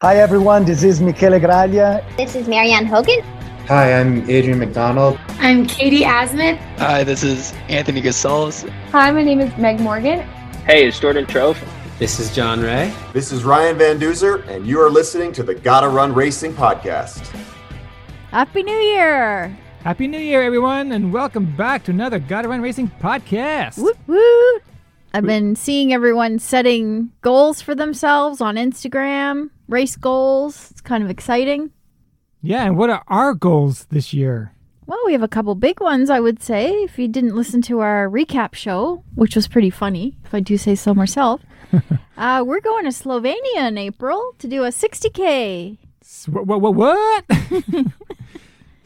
Hi everyone, this is Michele Graglia. This is Marianne Hogan. Hi, I'm Adrian McDonald. I'm Katie Asmith. Hi, this is Anthony Gasals. Hi, my name is Meg Morgan. Hey, it's Jordan Trove. This is John Ray. This is Ryan Van Duzer, and you are listening to the Gotta Run Racing podcast. Happy New Year! Happy New Year, everyone, and welcome back to another Gotta Run Racing podcast. Woot woot! I've been seeing everyone setting goals for themselves on Instagram, race goals. It's kind of exciting. Yeah, and what are our goals this year? Well, we have a couple big ones, I would say. If you didn't listen to our recap show, which was pretty funny, if I do say so myself, uh, we're going to Slovenia in April to do a 60K. What? What? What?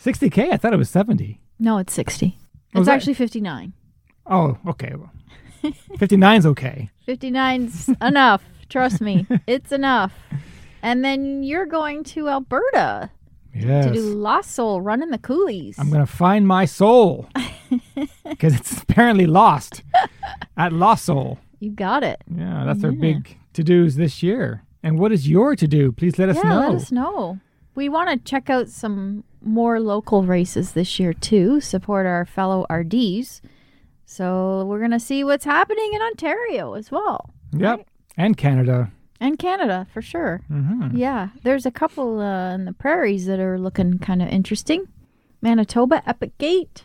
60K? I thought it was 70. No, it's 60. Oh, it's that- actually 59. Oh, okay. Well, 59's okay. 59's enough. Trust me, it's enough. And then you're going to Alberta Yes. to do Lost Soul, running the coulees. I'm going to find my soul because it's apparently lost at Lost Soul. You got it. Yeah, that's our big to dos this year. And what is your to do? Please let us yeah, know. let us know. We want to check out some more local races this year too. Support our fellow RDs. So we're gonna see what's happening in Ontario as well, Yep. And Canada. And Canada for sure. hmm Yeah, there's a couple uh, in the prairies that are looking kind of interesting. Manitoba Epic Gate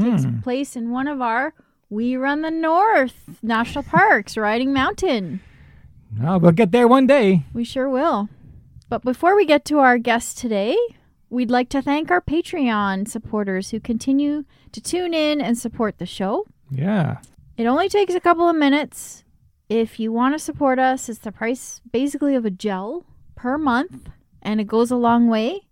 takes Mm. place in one of our We Run the North national parks, Riding Mountain. Oh, we'll get there one day. We sure will. But before we get to our guest today, we'd like to thank our Patreon supporters who continue to tune in and support the show. Yeah. It only takes a couple of minutes. If you want to support us, it's the price basically of a gel per month, and it goes a long way.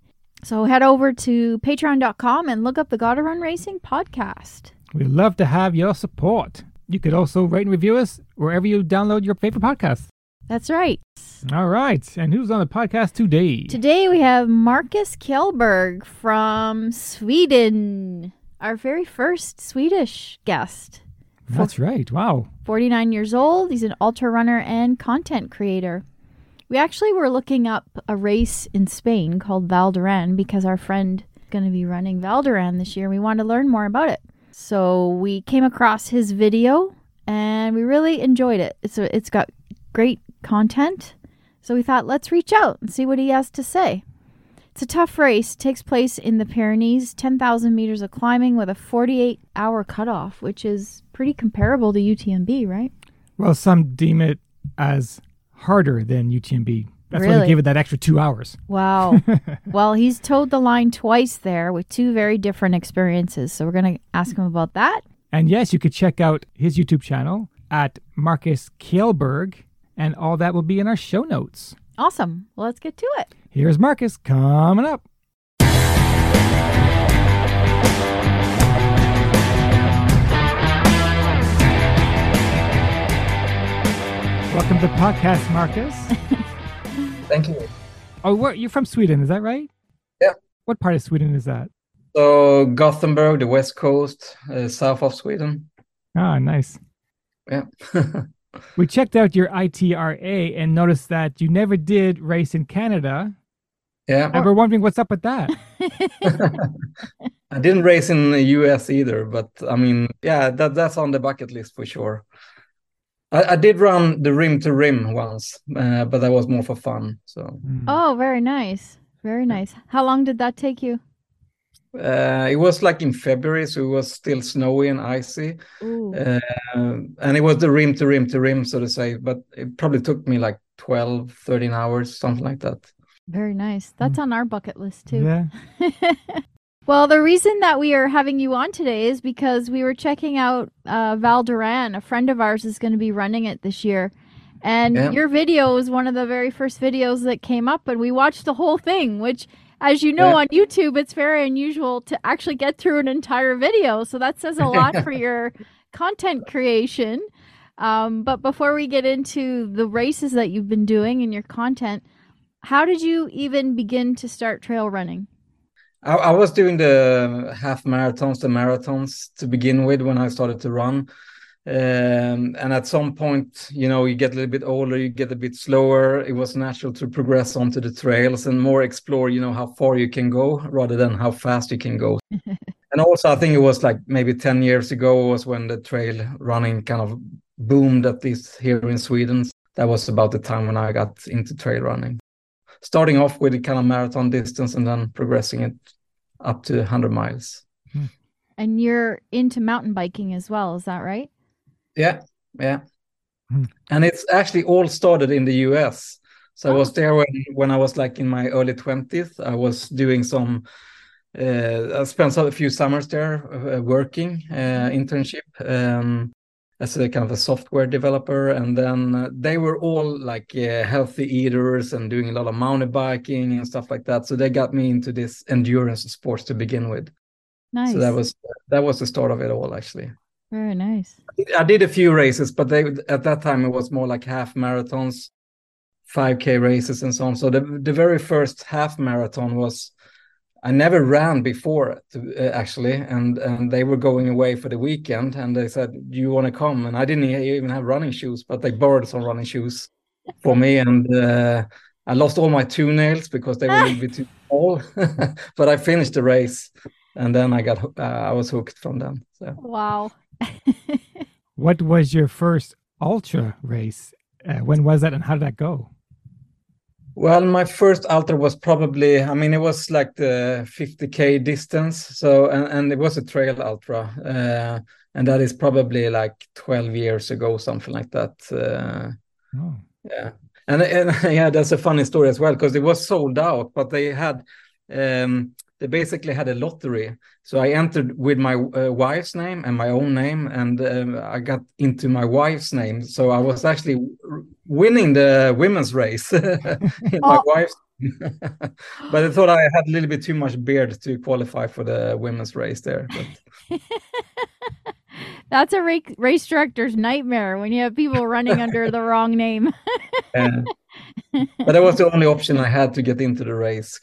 So head over to patreon.com and look up the Gotta Run Racing podcast. We'd love to have your support. You could also rate and review us wherever you download your favorite podcast. That's right. All right. And who's on the podcast today? Today we have Marcus Kjellberg from Sweden, our very first Swedish guest. That's right. Wow. 49 years old. He's an ultra runner and content creator. We actually were looking up a race in Spain called Val d'Aran because our friend is going to be running Val d'Aran this year. We wanted to learn more about it. So we came across his video and we really enjoyed it. It's it's got great content. So we thought let's reach out and see what he has to say. It's a tough race. It takes place in the Pyrenees, 10,000 meters of climbing with a 48 hour cutoff, which is pretty comparable to UTMB, right? Well, some deem it as harder than UTMB. That's why Really? they gave it that extra two hours. Wow. well, he's towed the line twice there with two very different experiences. So we're going to ask him about that. And yes, you could check out his YouTube channel at Marcus Kjellberg, and all that will be in our show notes. Awesome. Well, let's get to it. Here's Marcus coming up. Welcome to the podcast, Marcus. Thank you. Oh, where, you're from Sweden, is that right? Yeah. What part of Sweden is that? So Gothenburg, the west coast, uh, south of Sweden. Ah, nice. Yeah. We checked out your ITRA and noticed that you never did race in Canada. Yeah. And we're wondering what's up with that. I didn't race in the US either, but I mean, yeah, that that's on the bucket list for sure. I, I did run the rim to rim once, uh, but that was more for fun. So Hmm. Oh, very nice. Very nice. How long did that take you? uh, it was like in February, so it was still snowy and icy. Uh, and it was the rim to rim to rim, so to say, but it probably took me like 12, 13 hours, something like that. Very nice. That's on our bucket list too. Yeah. Well, the reason that we are having you on today is because we were checking out uh, Val d'Aran. A friend of ours is going to be running it this year. And Yeah. your video was one of the very first videos that came up, and we watched the whole thing, which, as you know, Yeah. on YouTube, it's very unusual to actually get through an entire video. So that says a lot for your content creation. Um, but before we get into the races that you've been doing and your content, how did you even begin to start trail running? I, I was doing the half marathons, the marathons to begin with when I started to run. Um, and at some point, you know, you get a little bit older, you get a bit slower. It was natural to progress onto the trails and more explore, you know, how far you can go rather than how fast you can go. and also, I think it was like maybe 10 years ago was when the trail running kind of boomed, at least here in Sweden. That was about the time when I got into trail running. Starting off with a kind of marathon distance and then progressing it up to 100 miles. And you're into mountain biking as well, is that right? Yeah, yeah. Hmm. And it's actually all started in the US. So I was there when, when I was like in my early 20s. I was doing some, uh, I spent a few summers there uh, working, uh, internship um, as a kind of a software developer. And then uh, they were all like uh, healthy eaters and doing a lot of mountain biking and stuff like that. So they got me into this endurance sports to begin with. Nice. So that was that was the start of it all actually. very nice. I did a few races, but they at that time it was more like half marathons, 5k races and so on. So the the very first half marathon was I never ran before to, uh, actually, and and they were going away for the weekend, and they said, "Do you want to come?" And I didn't even have running shoes, but they borrowed some running shoes for me, and uh, I lost all my two nails because they were a little bit too small. but I finished the race, and then I got uh, I was hooked from them. So. Wow. What was your first ultra race? Uh, when was that and how did that go? Well, my first ultra was probably, I mean, it was like the 50k distance. So, and, and it was a trail ultra. Uh, and that is probably like 12 years ago, something like that. Uh, Oh. yeah. And, and yeah, that's a funny story as well, because it was sold out, but they had, um, they basically had a lottery. So I entered with my uh, wife's name and my own name, and um, I got into my wife's name. So I was actually winning the women's race in my Oh. wife's. but I thought I had a little bit too much beard to qualify for the women's race there. But That's a race, race director's nightmare when you have people running under the wrong name. uh, but that was the only option I had to get into the race.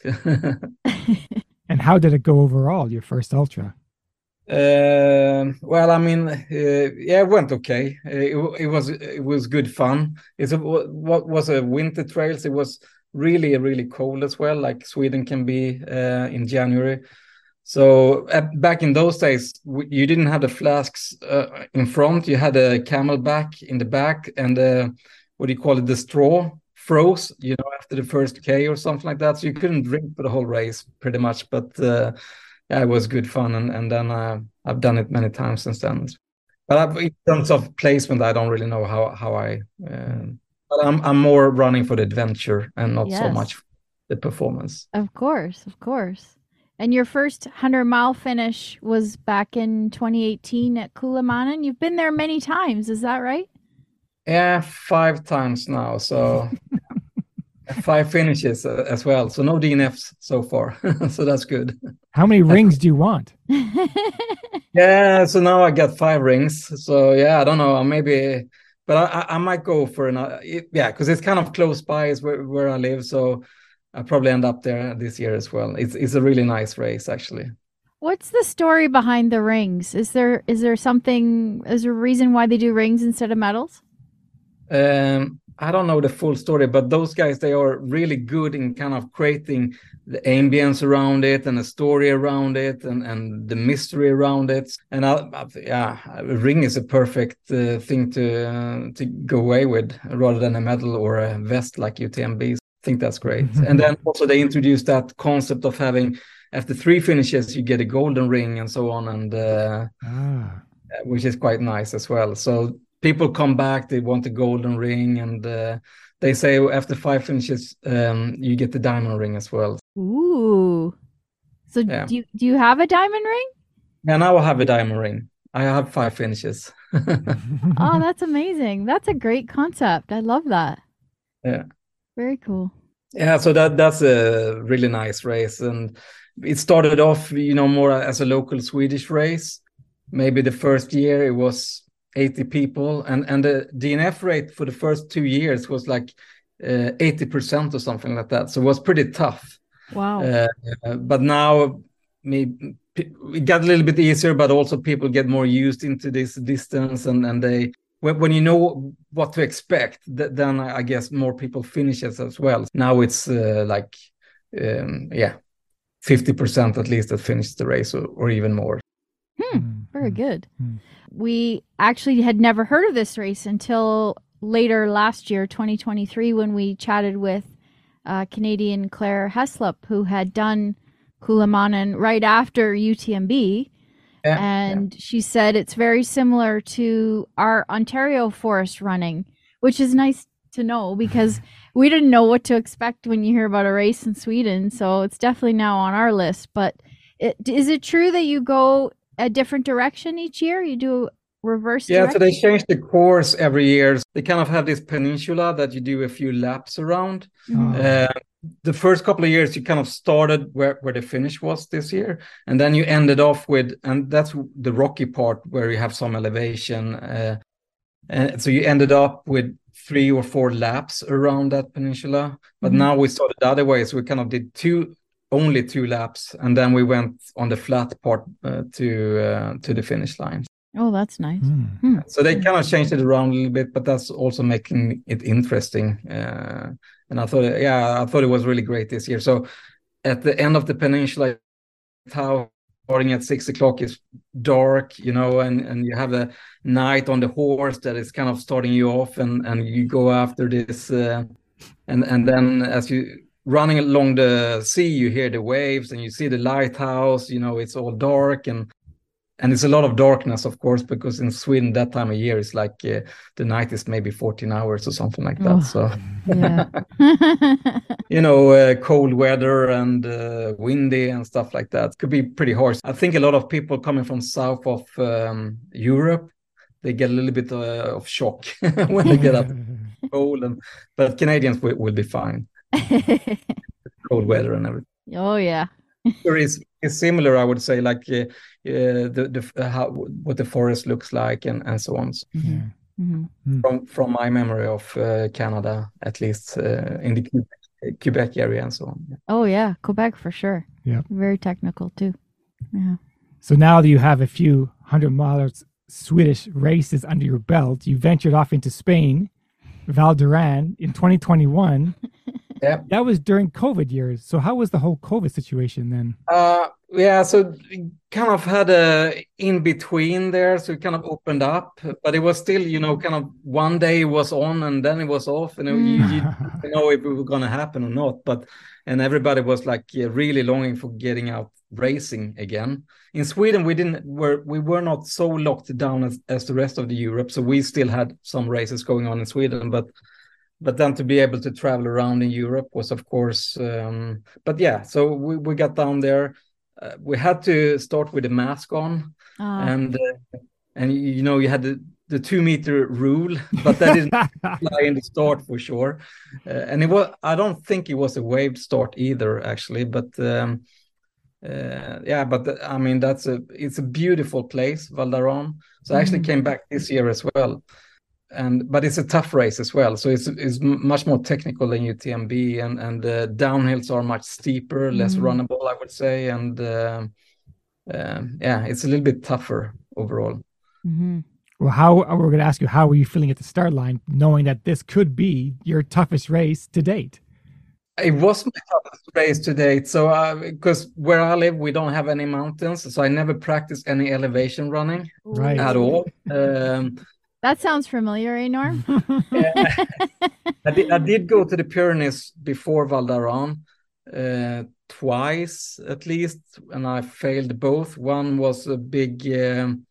And how did it go overall, your first ultra? Um, well, I mean, uh, yeah, it went okay. Uh, It, it was it was good fun. It's a what was a winter trails. It was really really cold as well, like Sweden can be uh, in January. So uh, back in those days, you didn't have the flasks uh, in front. You had a CamelBak in the back, and uh, what do you call it? The straw froze. You know, after the first K or something like that. So you couldn't drink for the whole race, pretty much. But uh, yeah, it was good fun, and and then uh, I've done it many times since then. But I've, in terms of placement, I don't really know how how I. Um, but I'm I'm more running for the adventure and not so much the performance. Of course, of course. And your first 100 mile finish was back in 2018 at Kullamannen. You've been there many times, is that right? Yeah, five times now, so five finishes uh, as well. So no DNFs so far, so that's good. How many rings do you want? Yeah, so now I got five rings. So yeah, I don't know, maybe, but I, I- I might go for another. it- Yeah, because it's kind of close by is where, where I live, so I probably end up there this year as well. It's it's a really nice race actually. What's the story behind the rings? Is there is there something is there a reason why they do rings instead of medals? Um, I don't know the full story, but those guys they are really good in kind of creating the ambience around it and the story around it and and the mystery around it. And I, I, yeah, a ring is a perfect uh, thing to uh, to go away with rather than a medal or a vest like UTMBs. I think that's great. and then also they introduced that concept of having after three finishes you get a golden ring and so on and. Uh, Ah. which is quite nice as well. So people come back, they want the golden ring, and uh, they say after five finishes, um, you get the diamond ring as well. Ooh. So Yeah. do you do you have a diamond ring? Yeah, now I have a diamond ring. I have five finishes. Oh, that's amazing. That's a great concept. I love that. Yeah. Very cool. yeah, so that that's a really nice race, and it started off, you know, more as a local Swedish race. Maybe the first year it was 80 people, and and the DNF rate for the first two years was like uh, 80% or something like that. So it was pretty tough. Wow. Uh, but now me it got a little bit easier, but also people get more used into this distance, and and they when, when you know what to expect, th- then I guess more people finishes as well. Now it's uh, like um, yeah, fifty percent at least that finished the race, or, or even more. Hmm, very good. We actually had never heard of this race until later last year, 2023, when we chatted with uh, Canadian Claire Heslop, who had done Kullamannen right after UTMB. Yeah, and she said it's very similar to our Ontario forest running, which is nice to know because we didn't know what to expect when you hear about a race in Sweden. So it's definitely now on our list. But it, is it true that you go a different direction each year? You do reverse Yeah, so they direction? change the course every year. They kind of have this peninsula that you do a few laps around. Mhm. Uh, the first couple of years, you kind of started where, where the finish was this year, and then you ended off with, and that's the rocky part where you have some elevation. Uh, and so you ended up with three or four laps around that peninsula. But Mhm. now we started the other way, so we kind of did two, only two laps, and then we went on the flat part uh, to uh, to the finish line. Oh, that's nice. Mm. So they kind of changed it around a little bit, but that's also making it interesting. Uh, and I thought, yeah, I thought it was really great this year. So at the end of the peninsula, how starting at six o'clock is dark, you know, and and you have a night on the horse that is kind of starting you off, and and you go after this, uh, and and then as you running along the sea, you hear the waves and you see the lighthouse. You know, it's all dark and and it's a lot of darkness of course because in sweden that time of year is like uh, the night is maybe 14 hours or something like that Oh. so Yeah. you know uh, cold weather and uh, windy and stuff like that could be pretty harsh i think a lot of people coming from south of um, europe they get a little bit uh, of shock when they get up cold and but canadians will, will be fine cold weather and everything oh, yeah. Sure, is is similar i would say like uh, uh, the the uh, how what the forest looks like and and so on Yeah. hmm from from my memory of uh, canada at least uh, in the quebec, quebec area and so on yeah. Oh, yeah. Quebec for sure. Yeah. Very technical too. Yeah. So now that you have a few hundred miles Swedish races under your belt, you ventured off into Spain, Val d'Aran in 2021. Yeah. That was during COVID years. So how was the whole COVID situation then? Uh, yeah, so kind of had a in between there, so it kind of opened up, but it was still, you know, kind of one day it was on and then it was off, and you, know, you didn't know if it was going to happen or not. But and everybody was like yeah, really longing for getting out racing again. In Sweden, we didn't were we were not so locked down as, as the rest of the Europe, so we still had some races going on in Sweden, but but then to be able to travel around in Europe was, of course, um, but yeah. So we, we got down there. Uh, we had to start with a mask on, Uh, and uh, and you know you had the, the two meter rule, but that didn't apply in the start for sure. Uh, and it was I don't think it was a waved start either, actually. But um, uh, yeah, but the- I mean that's a it's a beautiful place, Val d'Aran. So I actually came back this year as well and but it's a tough race as well. So it's it's much more technical than UTMB, and and the downhills are much steeper, less Mhm. runnable, I would say, and um um, yeah, it's a little bit tougher overall. mhm. Well, how we're going to ask you how were you feeling at the start line, knowing that this could be your toughest race to date? It was my toughest race to date. So because where I live, we don't have any mountains, so I never practiced any elevation running Right. at all. Um, That sounds familiar, eh, Norm? I did, I did go to the Pyrenees before Val d'Aran uh, twice at least, and I failed both. One was a big um,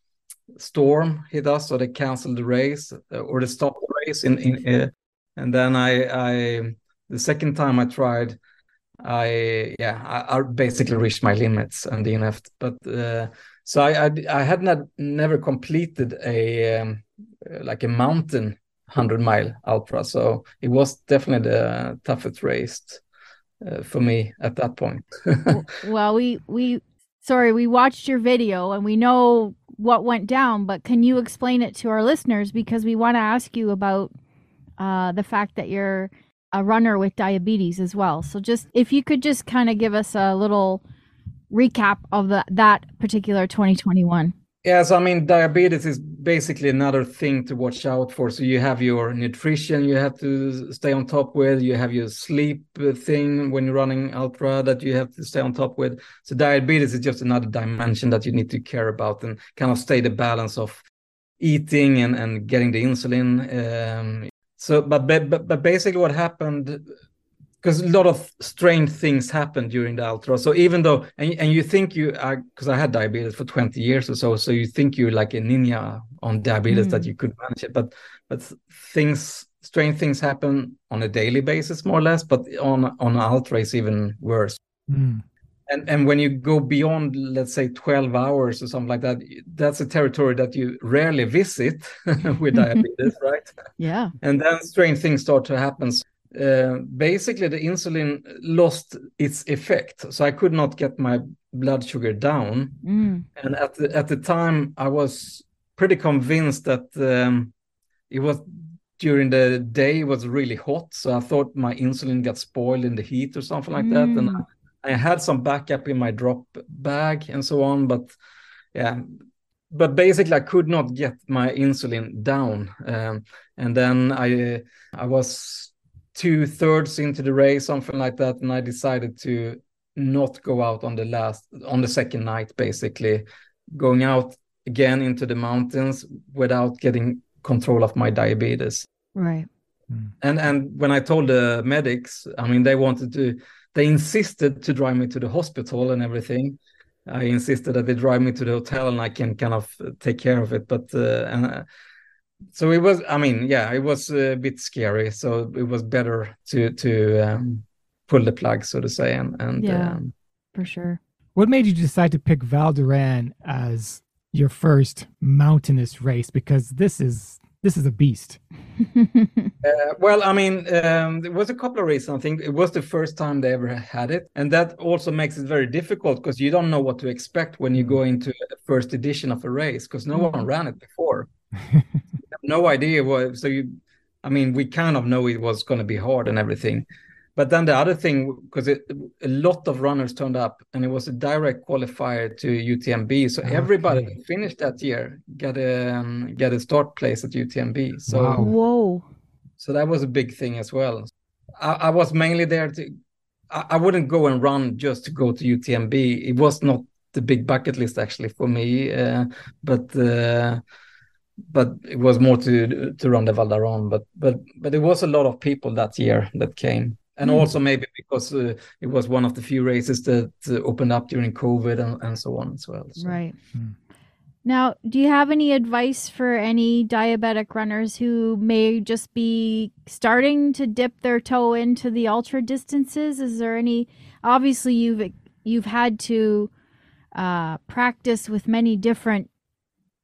storm hit us, so they canceled the race uh, or they stopped the race. In, in uh, and then I, I the second time I tried, I yeah I, I basically reached my limits and DNF'd. But uh, so I, I I had not never completed a um, like a mountain hundred mile ultra, so it was definitely the toughest race uh, for me at that point. well, we we sorry, we watched your video and we know what went down, but can you explain it to our listeners because we want to ask you about uh, the fact that you're a runner with diabetes as well. So just if you could just kind of give us a little recap of the, that particular 2021. Yes, I mean diabetes is basically another thing to watch out for. So you have your nutrition you have to stay on top with. You have your sleep thing when you're running ultra that you have to stay on top with. So diabetes is just another dimension that you need to care about and kind of stay the balance of eating and and getting the insulin. Um, so, but but but basically what happened because a lot of strange things happened during the ultra. So even though, and, and you think you are, because I had diabetes for 20 years or so, so you think you're like a ninja on diabetes mm. that you could manage it, but but things, strange things happen on a daily basis, more or less. But on on ultra, it's even worse. Mm. And and when you go beyond, let's say, 12 hours or something like that, that's a territory that you rarely visit with diabetes, right? Yeah. And then strange things start to happen. Uh, basically the insulin lost its effect so i could not get my blood sugar down mm. and at the, at the time i was pretty convinced that um, it was during the day it was really hot so i thought my insulin got spoiled in the heat or something like mm. that and I, I had some backup in my drop bag and so on but yeah but basically i could not get my insulin down um, and then i i was two thirds into the race, something like that, and I decided to not go out on the last on the second night, basically going out again into the mountains without getting control of my diabetes. Right. Hmm. And and when I told the medics, I mean, they wanted to, they insisted to drive me to the hospital and everything. I insisted that they drive me to the hotel and I can kind of take care of it. But uh, and so it was i mean yeah it was a bit scary. So it was better to to um, pull the plug so to say and and yeah um, for sure. What made you decide to pick val d'Aran as your first mountainous race? Because this is this is a beast. Uh, well i mean um, there was a couple of reasons. I think it was the first time they ever had it. And that also makes it very difficult because you don't know what to expect when you go into the first edition of a race because no one mm-hmm. ran it before no idea what. So you, I mean, we kind of know it was going to be hard and everything. But then the other thing, because a lot of runners turned up, and it was a direct qualifier to UTMB, so okay. everybody that finished that year got a um, get a start place at UTMB. So wow. whoa, so that was a big thing as well. I, I was mainly there to. I, I, wouldn't go and run just to go to UTMB. It was not the big bucket list actually for me, uh, but. Uh, but it was more to to run the Val d'Aran. But but but there was a lot of people that year that came, and mm. also maybe because uh, it was one of the few races that uh, opened up during COVID and, and so on as well. So. Right. Mm. Now, do you have any advice for any diabetic runners who may just be starting to dip their toe into the ultra distances? Is there any? Obviously, you've you've had to uh, practice with many different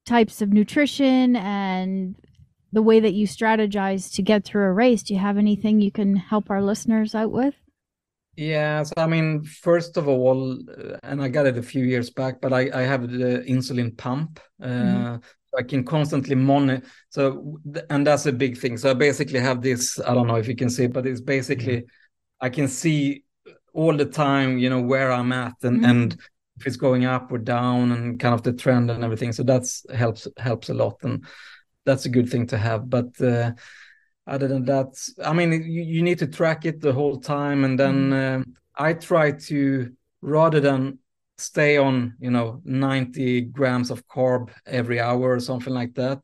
types of nutrition and the way that you strategize to get through a race. Do you have anything you can help our listeners out with? Yeah, so I mean, first of all, uh, and I got it a few years back, but I, I have the insulin pump. Uh, mm-hmm. I can constantly monitor. So, and that's a big thing. So I basically have this. I don't know if you can see, but it's basically mm-hmm. I can see all the time, you know, where I'm at, and mm-hmm. and if it's going up or down and kind of the trend and everything. So that's helps helps a lot, and that's a good thing to have. But uh, other than that, I mean, you, you, need to track it the whole time, and then mm. uh, I try to rather than stay on, you know, 90 grams of carb every hour or something like that.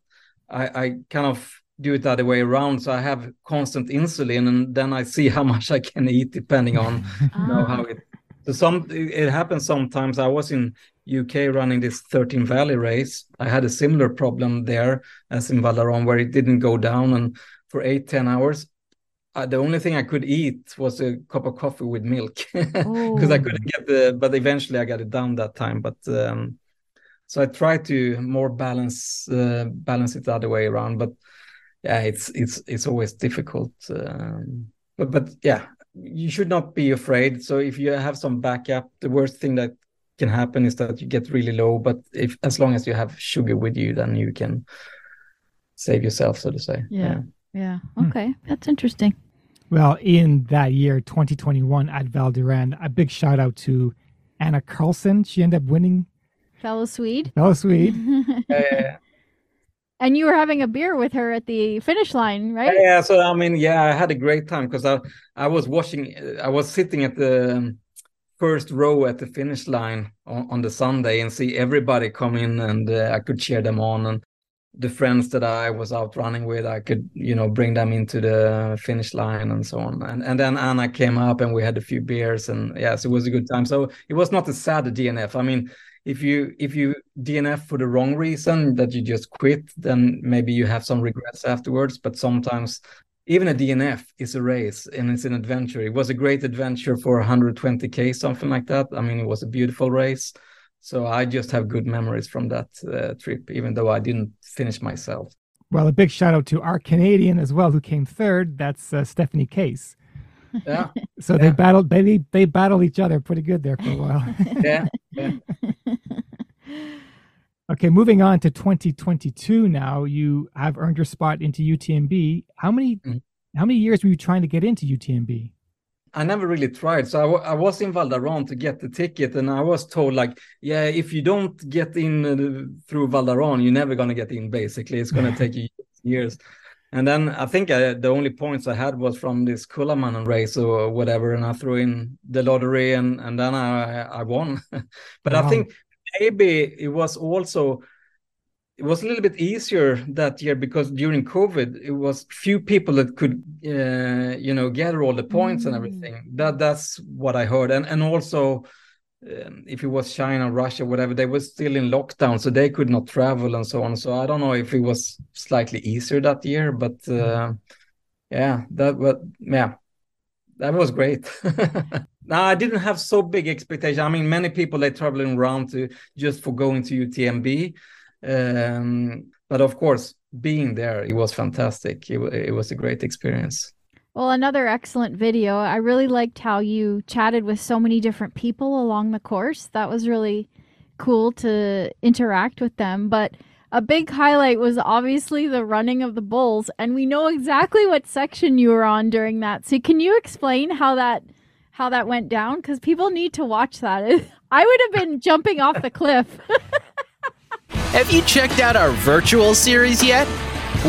I, I kind of do it the other way around. So I have constant insulin, and then I see how much I can eat depending on you know how it so some it happens sometimes. I was in UK running this 13 Valley race. I had a similar problem there as in Val d'Aran where it didn't go down, and for eight ten hours, uh, the only thing I could eat was a cup of coffee with milk because I couldn't get the. But eventually, I got it down that time. But um, so I try to more balance uh, balance it the other way around. But yeah, it's it's it's always difficult. Um, but but yeah, you should not be afraid. So if you have some backup, the worst thing that can happen is that you get really low. But if as long as you have sugar with you, then you can save yourself, so to say. Yeah. Yeah. yeah. Okay. Hmm. That's interesting. Well, in that year, 2021 at Val d'Aran, a big shout out to Anna Carlson. She ended up winning. Fellow Swede. Fellow Swede. Uh, and you were having a beer with her at the finish line, right? yeah, so I mean, yeah, I had a great time because I I was watching, I was sitting at the um, first row at the finish line on, on the Sunday and see everybody come in, and uh, I could cheer them on, and the friends that I was out running with, I could you know bring them into the finish line and so on, and and then Anna came up and we had a few beers, and yes, it was a good time. So it was not a sad DNF. I mean if you if you DNF for the wrong reason that you just quit, then maybe you have some regrets afterwards. But sometimes even a DNF is a race and it's an adventure. It was a great adventure for 120k, something like that. I mean, it was a beautiful race. So I just have good memories from that uh, trip, even though I didn't finish myself. Well, a big shout out to our Canadian as well, who came third. That's uh, Stephanie Case. Yeah. So Yeah. they battled. They they battled each other pretty good there for a while. yeah. Yeah. okay, moving on to 2022. Now you have earned your spot into UTMB. How many Mhm. how many years were you trying to get into UTMB? I never really tried. So I, I was in Val d'Aran to get the ticket, and I was told like, yeah, if you don't get in uh, through Val d'Aran, you're never gonna get in. Basically, it's gonna take you years. And then I think I, the only points I had was from this Kullamannen race or whatever, and I threw in the lottery, and and then I I won. but I think maybe it was also it was a little bit easier that year because during COVID, it was few people that could, uh, you know, gather all the points and Mm. everything. That that's what I heard, and and also, um, if it was China, Russia, whatever, they were still in lockdown, so they could not travel and so on. So I don't know if it was slightly easier that year, but uh, yeah, that but yeah, that was great. Now I didn't have so big expectation. I mean, many people they traveling around to just for going to UTMB, um, but of course, being there, it was fantastic. It, it was a great experience. Well, another excellent video. I really liked how you chatted with so many different people along the course. That was really cool to interact with them. But a big highlight was obviously the running of the bulls, and we know exactly what section you were on during that. So can you explain how that how that went down? Because people need to watch that. I would have been jumping off the cliff. Have you checked out our virtual series yet?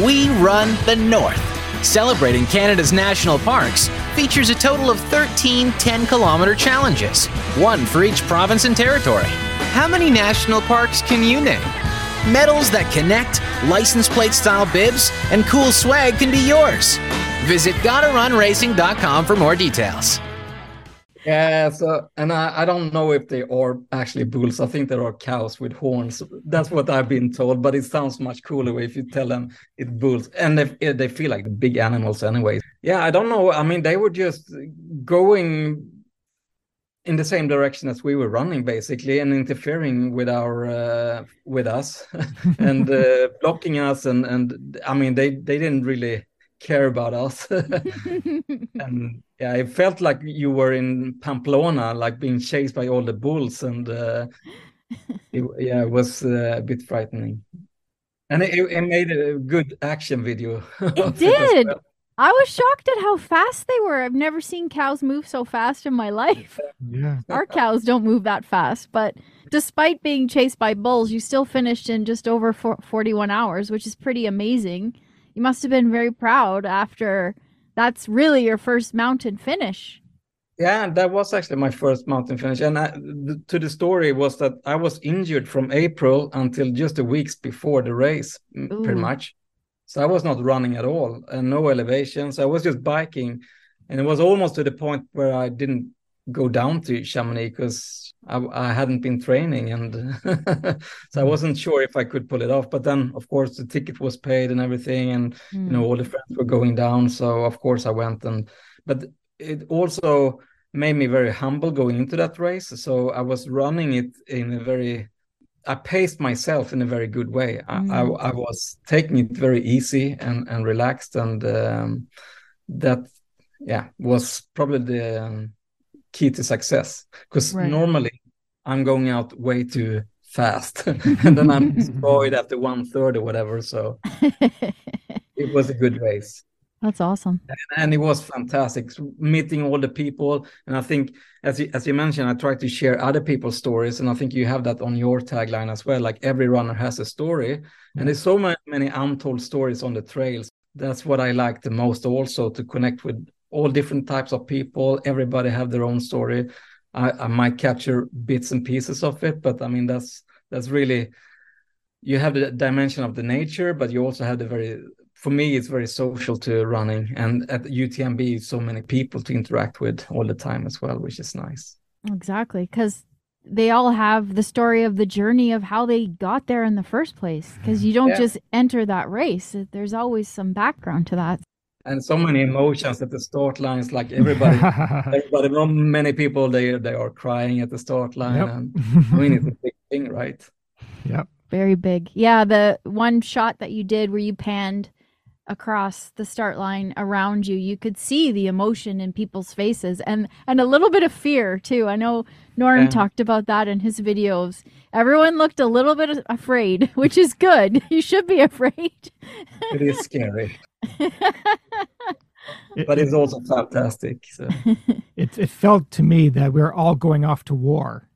We Run the North, celebrating Canada's national parks, features a total of 13 10 kilometer challenges, one for each province and territory. How many national parks can you name? Medals that connect, license plate style bibs, and cool swag can be yours. Visit GottaRunRacing.com for more details. Yeah, so and I, I don't know if they are actually bulls. I think there are cows with horns. That's what I've been told, but it sounds much cooler if you tell them it's bulls, and they they feel like big animals anyway. Yeah, I don't know. I mean, they were just going in the same direction as we were running, basically, and interfering with our uh, with us and uh, blocking us, and and I mean, they they didn't really care about us. and yeah, it felt like you were in Pamplona, like being chased by all the bulls, and uh, it, yeah, it was uh, a bit frightening. And it, it made a good action video. It of as did. well. I was shocked at how fast they were. I've never seen cows move so fast in my life. Yeah. Our cows don't move that fast, but despite being chased by bulls, you still finished in just over 41 hours, which is pretty amazing. You must have been very proud after that's really your first mountain finish. Yeah, that was actually my first mountain finish. And I, to the story was that I was injured from April until just a weeks before the race, m- pretty much. So I was not running at all and no elevations. I was just biking. And it was almost to the point where I didn't go down to Chamonix because I, I hadn't been training. And so I wasn't sure if I could pull it off. But then, of course, the ticket was paid and everything. And Hmm. you know all the friends were going down so of course i went and but it also made me very humble going into that race so i was running it in a very i paced myself in a very good way I, I, Mm. I was taking it very easy and and relaxed and um, that yeah was probably the um, key to success because Right. normally i'm going out way too fast and then i'm destroyed after one third or whatever so it was a good race. That's awesome. and it was fantastic meeting all the people and i think as you, as you mentioned i try to share other people's stories and i think you have that on your tagline as well like every runner has a story and there's so many, many untold stories on the trails that's what i like the most also to connect with all different types of people everybody have their own story i, I might capture bits and pieces of it but i mean that's that's really you have the dimension of the nature but you also have the very for me it's very social to running and at utmb so many people to interact with all the time as well which is nice Exactly, because they all have the story of the journey of how they got there in the first place. Because you don't Yeah. just enter that race; there's always some background to that. And so many emotions at the start lines like everybody everybody not many people they they are crying at the start line Yep. and i mean it's a big thing right yeah Very big. Yeah, the one shot that you did where you panned across the start line around you, you could see the emotion in people's faces and and a little bit of fear too. I know Norm Yeah. talked about that in his videos. Everyone looked a little bit afraid, which is good. You should be afraid. it is scary but it's also fantastic so it, it felt to me that we are all going off to war.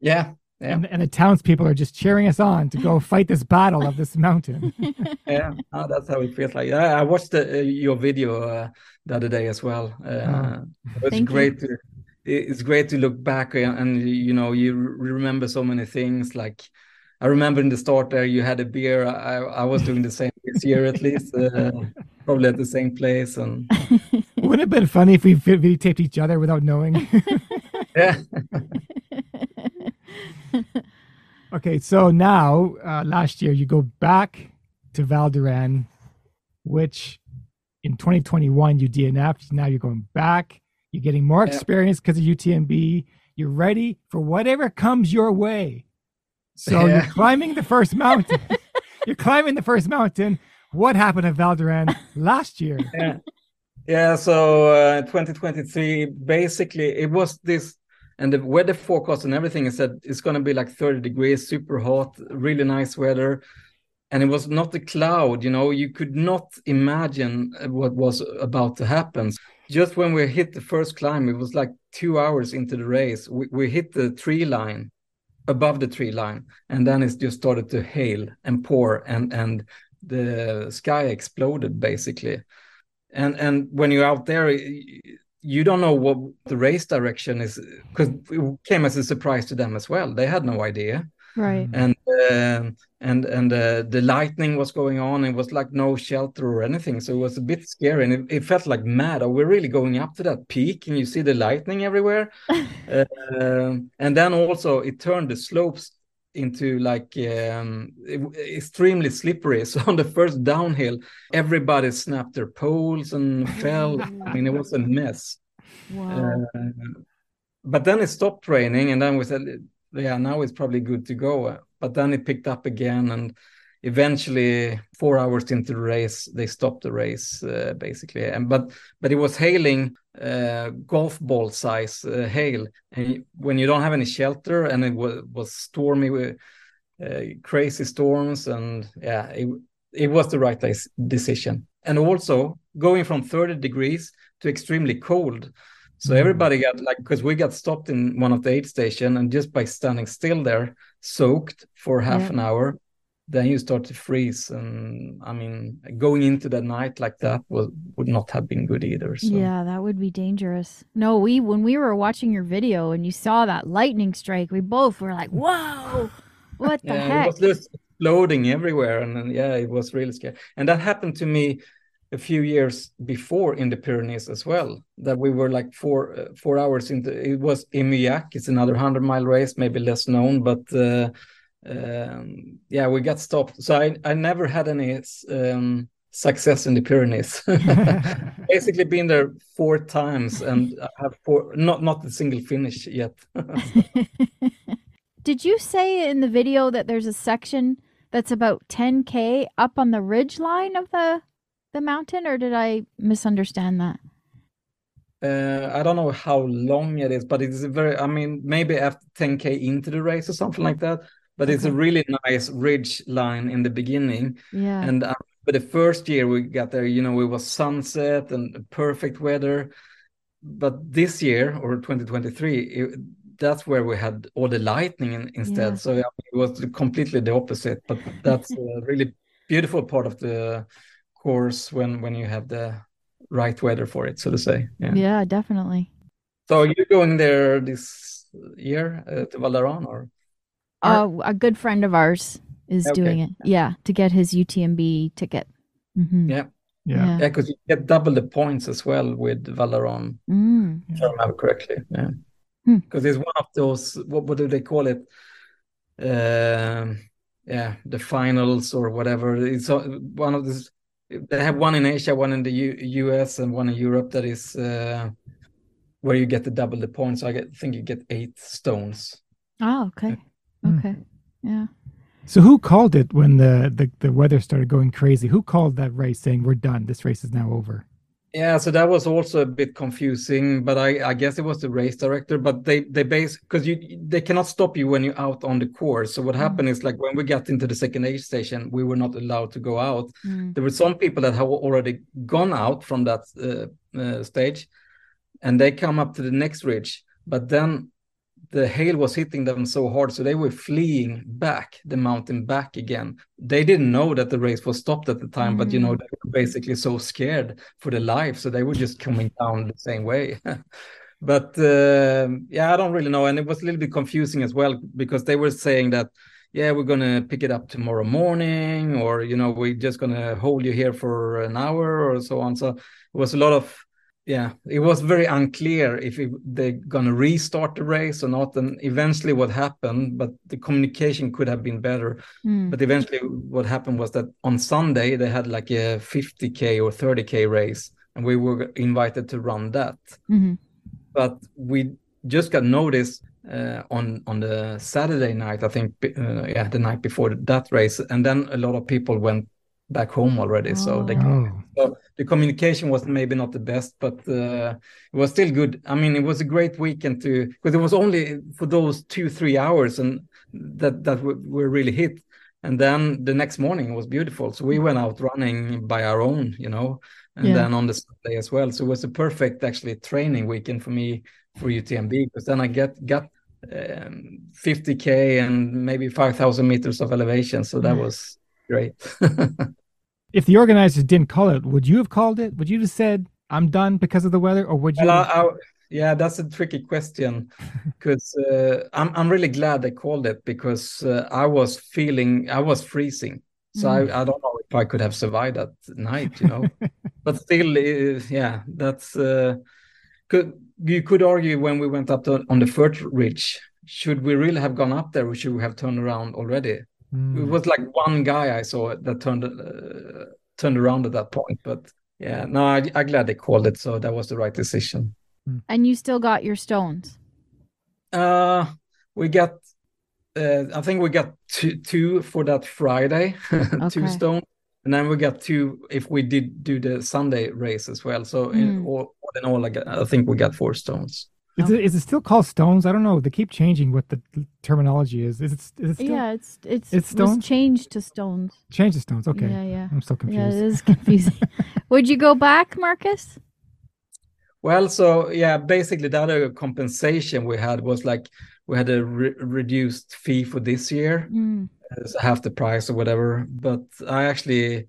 yeah yeah. And, and the townspeople are just cheering us on to go fight this battle of this mountain. yeah. Oh, that's how it feels like. I, I watched the, uh, your video uh, the other day as well. Uh, it's Thank you. great to it's great to look back and, and you know you re- remember so many things. Like i remember in the start there you had a beer. I, I was doing the same this year at least uh, probably at the same place and Wouldn't it have been funny if we videotaped each other without knowing? yeah okay, so now uh, last year you go back to Val which in 2021 you DNF'd. Now you're going back. You're getting more Yeah. experience because of UTMB. You're ready for whatever comes your way. So you're climbing the first mountain. you're climbing the first mountain. What happened at Val last year? yeah yeah so uh, 2023 basically it was this and the weather forecast and everything is it's going to be like 30 degrees super hot really nice weather. And it was not a cloud you know you could not imagine uh, what was about to happen. Just when we hit the first climb it was like two hours into the race we, we hit the tree line above the tree line and then it just started to hail and pour and and the sky exploded basically. And and when you're out there you don't know what the race direction is because it came as a surprise to them as well. They had no idea. Right. and um and and uh, the lightning was going on. It was like no shelter or anything. So it was a bit scary and it, it felt like mad. Are we really going up to that peak? And you see the lightning everywhere? Um and then also it turned the slopes into like um, extremely slippery so on the first downhill everybody snapped their poles and fell i mean it was a mess Wow. uh, but then it stopped raining, and then we said, "Yeah, now it's probably good to go." But then it picked up again, and eventually, four hours into the race, they stopped the race uh, basically. And but but it was hailing uh, golf ball size uh, hail, and when you don't have any shelter, and it was was stormy, with, uh, crazy storms, and yeah, it it was the right decision. And also going from 30 degrees to extremely cold. So everybody got like because we got stopped in one of the aid station and just by standing still there, soaked for half Yeah. an hour, then you start to freeze. And I mean, going into the night like that was would not have been good either. So Yeah, that would be dangerous. No, we when we were watching your video and you saw that lightning strike, we both were like, "Whoa, what the yeah, it heck?" was just exploding everywhere, and then, yeah, it was really scary. And that happened to me a few years before in the Pyrenees as well. That we were like four uh, four hours into. It was Emiac. It's another hundred mile race, maybe less known, but uh, um, yeah, we got stopped. So I I never had any um, success in the Pyrenees. Basically, been there four times, and I have four not not a single finish yet. Did you say in the video that there's a section that's about 10k up on the ridge line of the the mountain or did I misunderstand that? Uh, I don't know how long it is, but it's a very, I mean, maybe after 10K into the race or something like that. But it's a really nice ridge line in the beginning. Yeah. And I'm but the first year we got there, you know, it was sunset and perfect weather. But this year or 2023, it, that's where we had all the lightning in, instead. Yeah. So yeah, it was completely the opposite. But that's a really beautiful part of the course when when you have the right weather for it, so to say. Yeah. Yeah, definitely. So you're you going there this year uh, to Val d'Aran or? Uh, a good friend of ours is Okay. doing it. Yeah, to get his UTMB ticket. Mhm. Yeah. Yeah. Yeah, because you get double the points as well with Val d'Aran, Mm. if I remember correctly. Yeah. Hmm. Because it's one of those, what, what do they call it? Um, yeah, the finals or whatever. It's uh, one of these. They have one in Asia, one in the U- US, and one in Europe that is uh, where you get the double the points. I get, think you get eight stones. Oh, okay. Mm. Okay. Yeah. So who called it when the, the the weather started going crazy? Who called that race saying we're done? This race is now over. Yeah, so that was also a bit confusing, but I, I guess it was the race director. But they they base because you they cannot stop you when you're out on the course. So what happened is like when we got into the second aid station, we were not allowed to go out. Mm. There were some people that have already gone out from that uh, uh, stage, and they come up to the next ridge. But then the hail was hitting them so hard, so they were fleeing back the mountain back again. They didn't know that the race was stopped at the time, but you know they were basically so scared for their life, so they were just coming down the same way. but uh, yeah, I don't really know, and it was a little bit confusing as well because they were saying that yeah, we're gonna pick it up tomorrow morning, or you know, we're just gonna hold you here for an hour or so on. So it was a lot of yeah, it was very unclear if it, they're gonna restart the race or not. And eventually, what happened, but the communication could have been better. Mm. But eventually, what happened was that on Sunday they had like a 50k or 30k race, and we were invited to run that. Mhm. But we just got notice uh, on on the Saturday night, I think, uh, yeah, the night before that race, and then a lot of people went back home already. So they Oh, so the communication was maybe not the best, but uh, it was still good. I mean, it was a great weekend to because it was only for those two three hours, and that that were really hit. And then the next morning was beautiful, so we went out running by our own, you know, and Yeah. then on the Sunday as well. So it was a perfect actually training weekend for me for UTMB because then I get got um, 50k and maybe 5,000 meters of elevation, so that was great. if the organizers didn't call it, would you have called it? Would you have said I'm done because of the weather, or would you? Well, I, I, yeah, that's a tricky question because uh, I'm I'm really glad they called it because uh, I was feeling I was freezing, so I, I don't know if I could have survived that night, you know. but still, uh, yeah, that's uh, could you could argue when we went up to, on the first ridge, should we really have gone up there, or should we have turned around already? Hmm. It was like one guy I saw that turned uh, turned around at that point, but yeah, no, I, I'm glad they called it, so that was the right decision. And you still got your stones. Uh, we got, uh, I think we got two, two for that Friday, Okay. two stones, and then we got two if we did do the Sunday race as well. So in Mm. all, all in all, I, got, I think we got four stones. Is it, is it still called stones? I don't know. They keep changing what the terminology is. Is it, is it still yeah, it's it's It's was stones? changed to stones. change to stones? Okay. Yeah, yeah. I'm so confused. Yeah, it is confusing. Would you go back, Marcus? Well, so yeah, basically the other compensation we had was like we had a re- reduced fee for this year, Mm. it's half the price or whatever. But I actually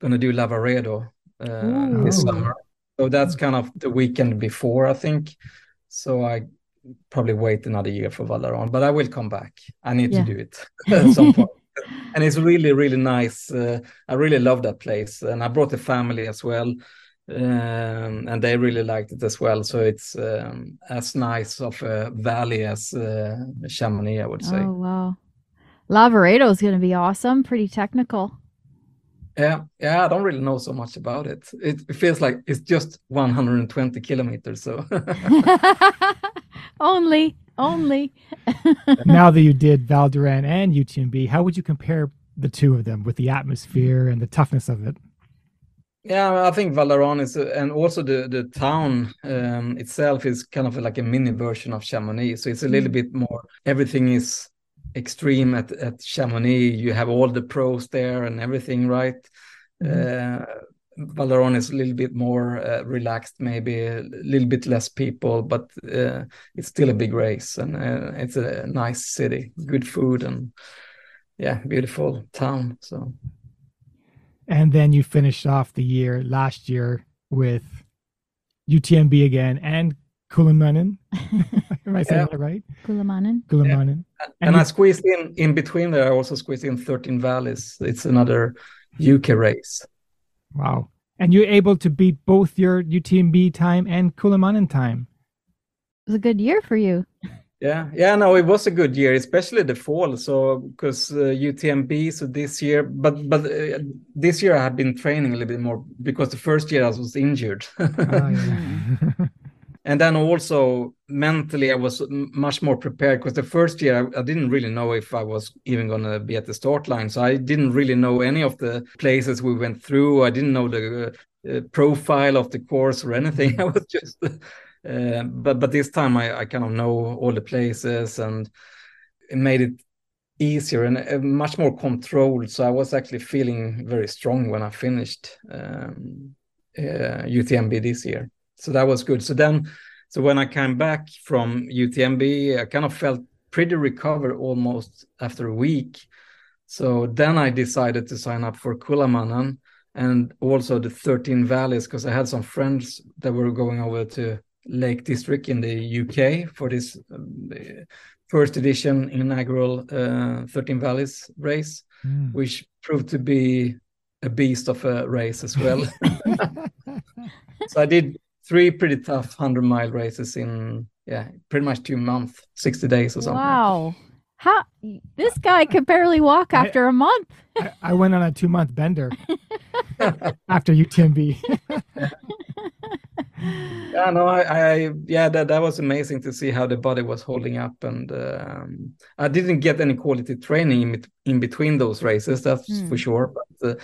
gonna do Lavaredo uh, this summer, so that's kind of the weekend before I think. So I probably wait another year for Val d'Aran, but I will come back. I need Yeah. to do it at some point. And it's really, really nice. Uh, I really love that place, and I brought the family as well, um, and they really liked it as well. So it's um, as nice of a valley as uh, Chamonix, I would say. Oh wow. Lavaredo is going to be awesome. Pretty technical. Yeah, yeah, I don't really know so much about it. It, it feels like it's just 120 kilometers. So only, only. now that you did Val d'Aran and UTMB, how would you compare the two of them with the atmosphere and the toughness of it? yeah, I think Val d'Aran is, a, and also the the town um, itself is kind of like a mini version of Chamonix. So it's a little bit more. Everything is extreme at at Chamonix. You have all the pros there and everything, right? Uh, Val d'Aran is a little bit more uh, relaxed, maybe a little bit less people, but uh, it's still a big race and uh, it's a nice city, good food, and yeah, beautiful town. So, And then you finished off the year last year with UTMB again and Kullamannen. Am I saying Yeah. that right? Kullamannen. Kullamannen. And, you- I squeezed in in between there. I also squeezed in 13 Valleys. It's another UK race. Wow. And you're able to beat both your UTMB time and Kullamannen time. It was a good year for you. Yeah, yeah, no, it was a good year, especially the fall. So because uh, UTMB, so this year, but but uh, this year I had been training a little bit more because the first year I was injured, Oh, yeah. and then also mentally I was much more prepared because the first year I, I didn't really know if I was even gonna be at the start line, so I didn't really know any of the places we went through. I didn't know the uh, profile of the course or anything. I was just. Uh, but but this time I, I kind of know all the places and it made it easier and uh, much more controlled. So I was actually feeling very strong when I finished um, uh, UTMB this year. So that was good. So then, so when I came back from UTMB, I kind of felt pretty recovered almost after a week. So then I decided to sign up for Kullamannen and also the 13 Valleys because I had some friends that were going over to Lake District in the UK for this um, first edition inaugural uh, 13 Valleys race, Mm. which proved to be a beast of a race as well. so I did three pretty tough 100 mile races in, yeah, pretty much two months, 60 days or something. Wow. How this guy could barely walk after a month. I, I went on a two month bender after UTMB. Yeah, no, I, I, yeah, that that was amazing to see how the body was holding up, and um, I didn't get any quality training in, in between those races, that's Hmm. for sure. But uh,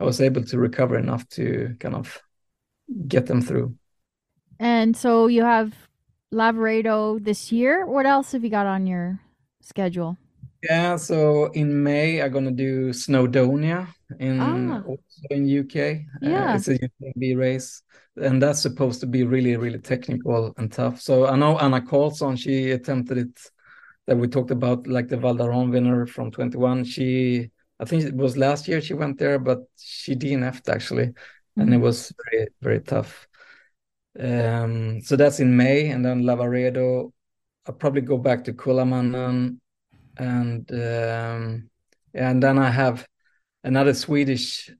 I was able to recover enough to kind of get them through. And so you have Lavaredo this year. What else have you got on your schedule? Yeah, so in May I'm gonna do Snowdonia in Ah. also in UK. Yeah. Uh, it's a UTMB race, and that's supposed to be really, really technical and tough. So I know Anna Karlsson, she attempted it that we talked about, like the Val d'Aran winner from 21. She, I think it was last year she went there, but she DNF'd actually, and it Mhm. was very, very tough. Um, so that's in May, and then Lavaredo. I'll probably go back to Kullamannen and um, and then I have another Swedish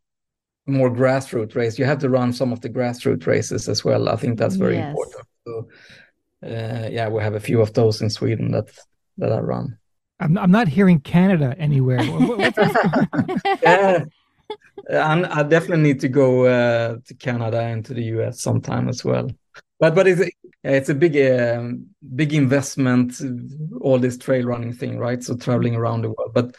more grassroots race. You have to run some of the grassroots races as well. I think that's very Yes. important. So uh, yeah, we have a few of those in Sweden that that I run. I'm, I'm not hearing Canada anywhere. What- what- what's? Yeah, and I definitely need to go uh, to Canada and to the US sometime as well. But but it's a, it's a big um, big investment, all this trail running thing, right? So traveling around the world. But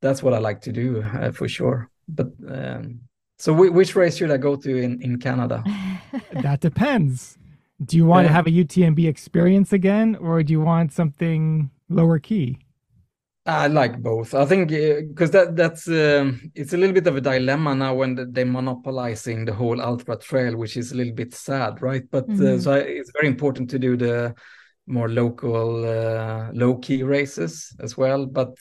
that's what I like to do uh, for sure. But um, so whi- which race should I go to in in Canada? that depends. Do you want to have a UTMB experience again, or do you want something lower key? I like both. I think because that that's um, it's a little bit of a dilemma now when they're monopolizing the whole ultra trail, which is a little bit sad, right? But uh, Mhm. so I, it's very important to do the more local, uh, low key races as well. But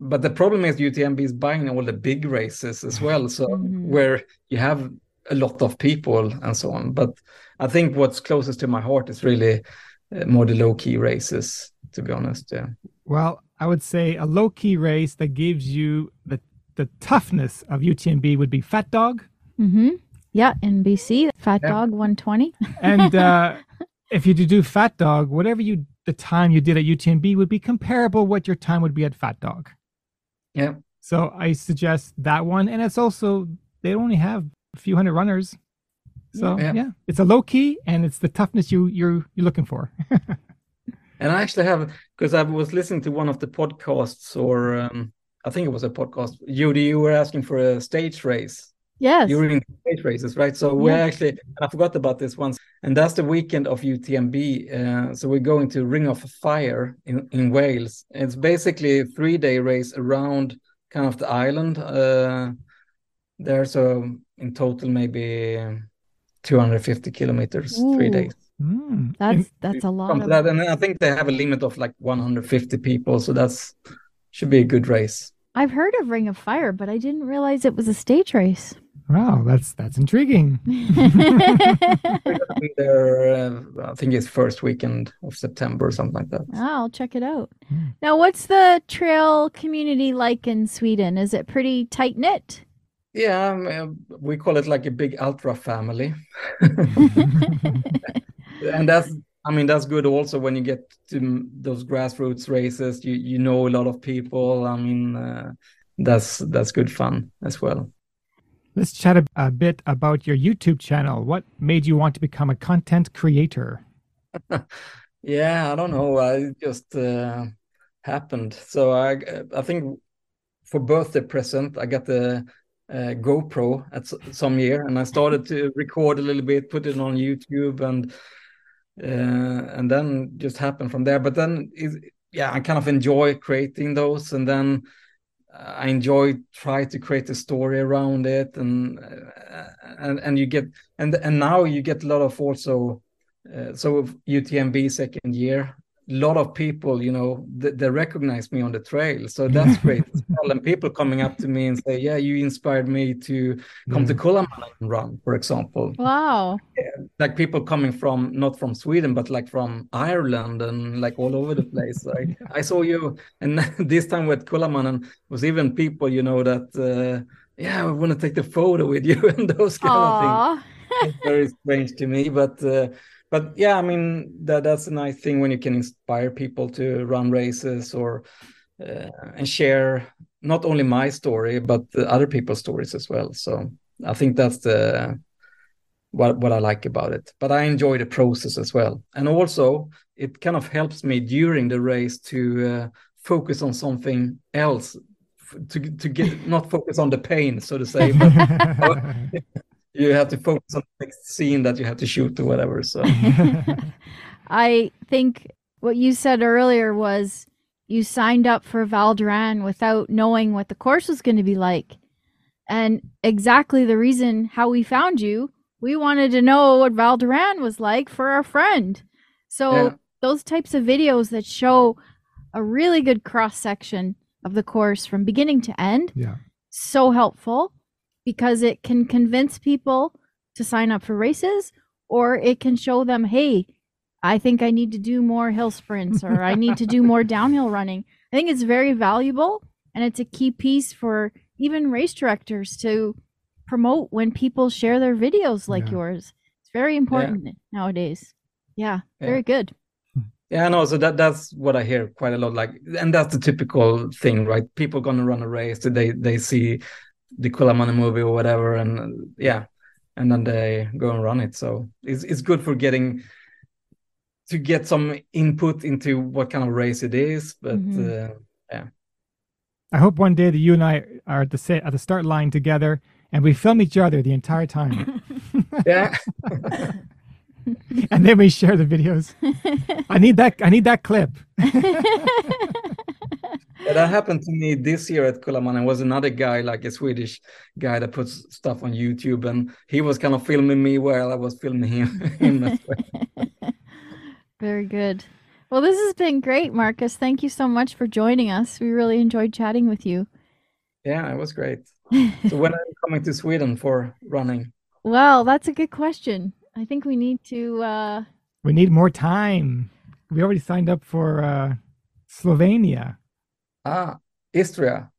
but the problem is UTMB is buying all the big races as well, so Mhm. where you have a lot of people and so on. But I think what's closest to my heart is really uh, more the low key races, to be honest. Yeah. Well, I would say a low key race that gives you the the toughness of UTMB would be Fat Dog, mm-hmm. Yeah, in BC, Fat Yeah. Dog 120. and uh, if you do Fat Dog, whatever you the time you did at UTMB would be comparable what your time would be at Fat Dog. Yeah. So I suggest that one, and it's also they only have a few hundred runners, so Yeah. yeah, it's a low key and it's the toughness you you're you're looking for. And I actually have because I was listening to one of the podcasts, or um, I think it was a podcast. Judy, you were asking for a stage race. Yes. In stage races, right? So we're Yeah. actually, I forgot about this once, and that's the weekend of UTMB. Uh, so we're going to Ring of Fire in, in Wales. It's basically a three day race around kind of the island. Uh, there. So in total, maybe 250 kilometers, three days. Mm. That's that's a lot of that, and I think they have a limit of like 150 people, so that's should be a good race. I've heard of Ring of Fire, but I didn't realize it was a stage race. wow, that's that's intriguing. We're gonna be there. Uh, I think it's first weekend of September or something like that. I'll check it out. Hmm. Now, what's the trail community like in Sweden? Is it pretty tight knit? Yeah, um, uh, we call it like a big ultra family. and that's i mean that's good also when you get to those grassroots races you you know a lot of people i mean uh, that's that's good fun as well Let's chat a, a bit about your YouTube channel. What made you want to become a content creator? yeah i don't know it just uh, happened so i i think for birthday present i got the uh, gopro at some year and i started to record a little bit put it on youtube and uh, and then just happened from there. But then is yeah i kind of enjoy creating those and then uh, i enjoy try to create a story around it and uh, and and you get and and now you get a lot of also uh, so UTMB second year, lot of people, you know, they, they recognize me on the trail. So that's great. as well. And people coming up to me and say, "Yeah, you inspired me to come to Kullamannen and run," for example. Wow. Like people coming from not from Sweden, but like from Ireland and like all over the place. Like I saw you, and this time with Kullamannen was even people, you know, that. Uh, yeah, I want to take the photo with you and those kind of things it's very strange to me but uh, but yeah i mean that that's a nice thing when you can inspire people to run races or uh, and share not only my story but the other people's stories as well. So i think that's the what what i like about it. But i enjoy the process as well. And also it kind of helps me during the race to uh, focus on something else to to get not focus on the pain so to say but you have to focus on the next scene that you have to shoot or whatever. So I think what you said earlier was you signed up for Val d'Aran without knowing what the course was going to be like. And exactly the reason how we found you, we wanted to know what Val d'Aran was like for our friend. So Yeah. those types of videos that show a really good cross section of the course from beginning to end, yeah. so helpful because it can convince people to sign up for races or it can show them, hey, I think I need to do more hill sprints or I need to do more downhill running. I think it's very valuable and it's a key piece for even race directors to promote when people share their videos like Yeah. yours. It's very important nowadays. Yeah, Yeah. very good. yeah, no, so that that's what I hear quite a lot. Like, and that's the typical thing, right? People gonna run a race, they they see the Kullamannen movie or whatever, and uh, yeah, and then they go and run it. So it's it's good for getting to get some input into what kind of race it is. But Mhm. uh, I hope one day that you and I are at the sa- at the start line together and we film each other the entire time, yeah, and then we share the videos. I need that. I need that clip. Yeah, that happened to me this year at Kullamannen. There was another guy, like a Swedish guy, that puts stuff on YouTube, and he was kind of filming me while I was filming him. him as well. Very good. Well, this has been great, Marcus. Thank you so much for joining us. We really enjoyed chatting with you. Yeah, it was great. So when are you coming to Sweden for running? Well, that's a good question. I think we need to uh We need more time. We already signed up for uh, Slovenia. Ah, Istria.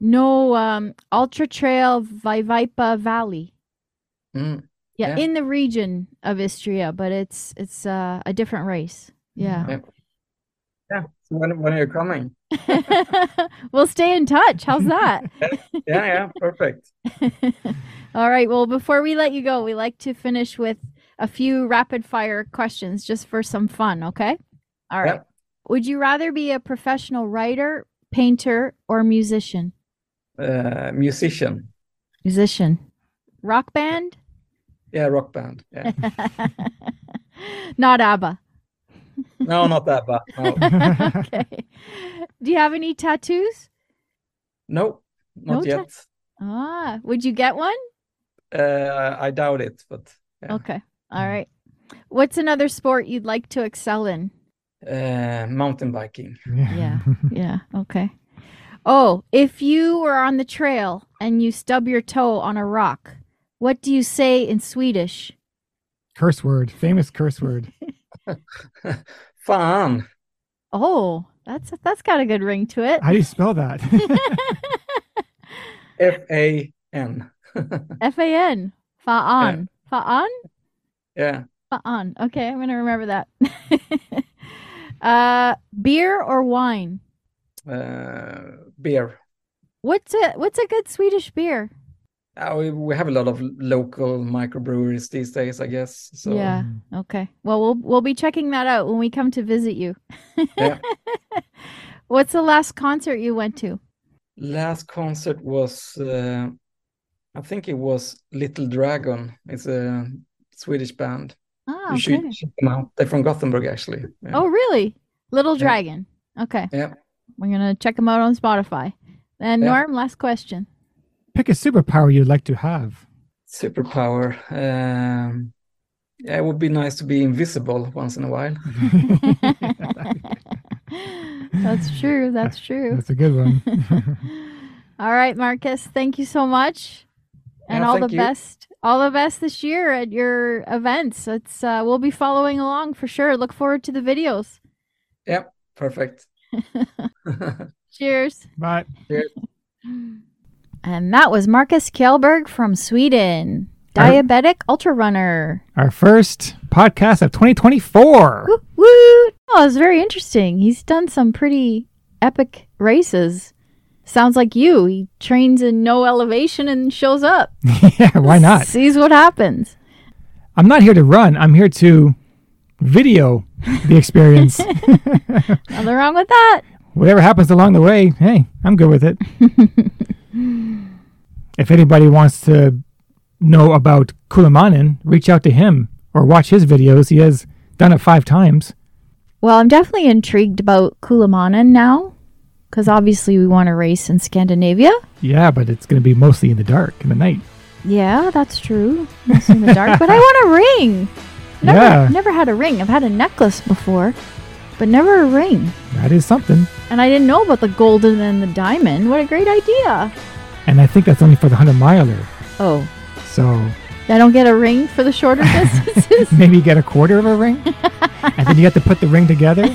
no um Ultra Trail Vipava Valley. Mm. Yeah, Yeah. in the region of Istria, but it's it's uh, a different race. Yeah. Yeah. Yeah. So when when are you coming? we'll stay in touch. How's that? Yeah, yeah, perfect. All right. Well, before we let you go, we like to finish with a few rapid fire questions just for some fun, okay? All right. Yep. Would you rather be a professional writer, painter, or musician? Uh, musician. Musician. Rock band? Yeah, rock band. Yeah. Not ABBA. No, not that, no, okay. Do you have any tattoos? no not No yet. Ah, would you get one? Uh, I doubt it, but yeah. Okay. All right. What's another sport you'd like to excel in? Uh, mountain biking. Yeah. yeah. Okay. Oh, if you were on the trail and you stub your toe on a rock, what do you say in Swedish? curse word, famous curse word. Fan. Oh, that's that's got a good ring to it. How do you spell that? F A N. F A N. Fa'an. Fa'an? Yeah. Fa'an. Okay, I'm gonna remember that. Uh, beer or wine? Uh, beer. What's a what's a good Swedish beer? Uh, we, we have a lot of local microbreweries these days, I guess. So Yeah. Okay. Well, we'll we'll be checking that out when we come to visit you. Yeah. What's the last concert you went to? last concert was uh, I think it was Little Dragon. It's a Swedish band. Oh, you should okay. check them out. They're from Gothenburg, actually. Yeah. Oh, really? Little Yeah. Dragon. Okay. Yeah. We're gonna check them out on Spotify. And Yeah. Norm, last question. Pick a superpower you'd like to have. Superpower. Um, yeah, it would be nice to be invisible once in a while. That's true. That's true. That's a good one. All right, Marcus. Thank you so much, and Yeah, all the you. best. All the best this year at your events. It's uh, we'll be following along for sure. Look forward to the videos. Yep, perfect. Cheers. but And that was Marcus Kjellberg from Sweden, Our- diabetic ultra runner. our first podcast of 2024. Woo! woo. Oh, it's very interesting. He's done some pretty epic races. Sounds like you. He trains in no elevation and shows up. yeah, why not? Sees what happens. I'm not here to run. I'm here to video the experience. Nothing wrong with that. Whatever happens along the way, hey, I'm good with it. if anybody wants to know about Kullamannen, reach out to him or watch his videos. He has done it five times. Well, I'm definitely intrigued about Kullamannen now, because obviously we want to race in Scandinavia. Yeah, but it's going to be mostly in the dark in the night. Yeah, that's true. It's in the dark, but I want a ring. Never, Yeah. never had a ring. I've had a necklace before, but never a ring. That is something. And I didn't know about the golden and the diamond. What a great idea! And I think that's only for the 100 miler. Oh, So I don't get a ring for the shorter distances. maybe you get a quarter of a ring. and then you have to put the ring together,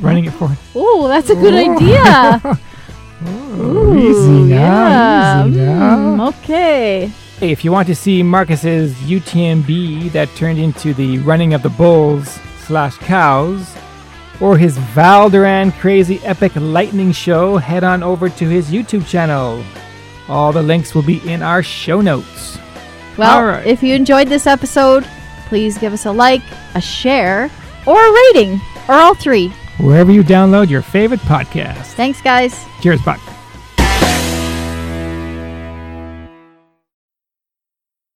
running it for. oh, that's a good idea. Oh, easy now. yeah. Easy now. Mm, okay. Hey, if you want to see Marcus's UTMB that turned into the running of the bulls slash cows, or his Val d'Aran crazy epic lightning show, head on over to his YouTube channel. All the links will be in our show notes. Well, right. if you enjoyed this episode, please give us a like, a share, or a rating, or all three. Wherever you download your favorite podcast. Thanks, guys. Cheers, bye.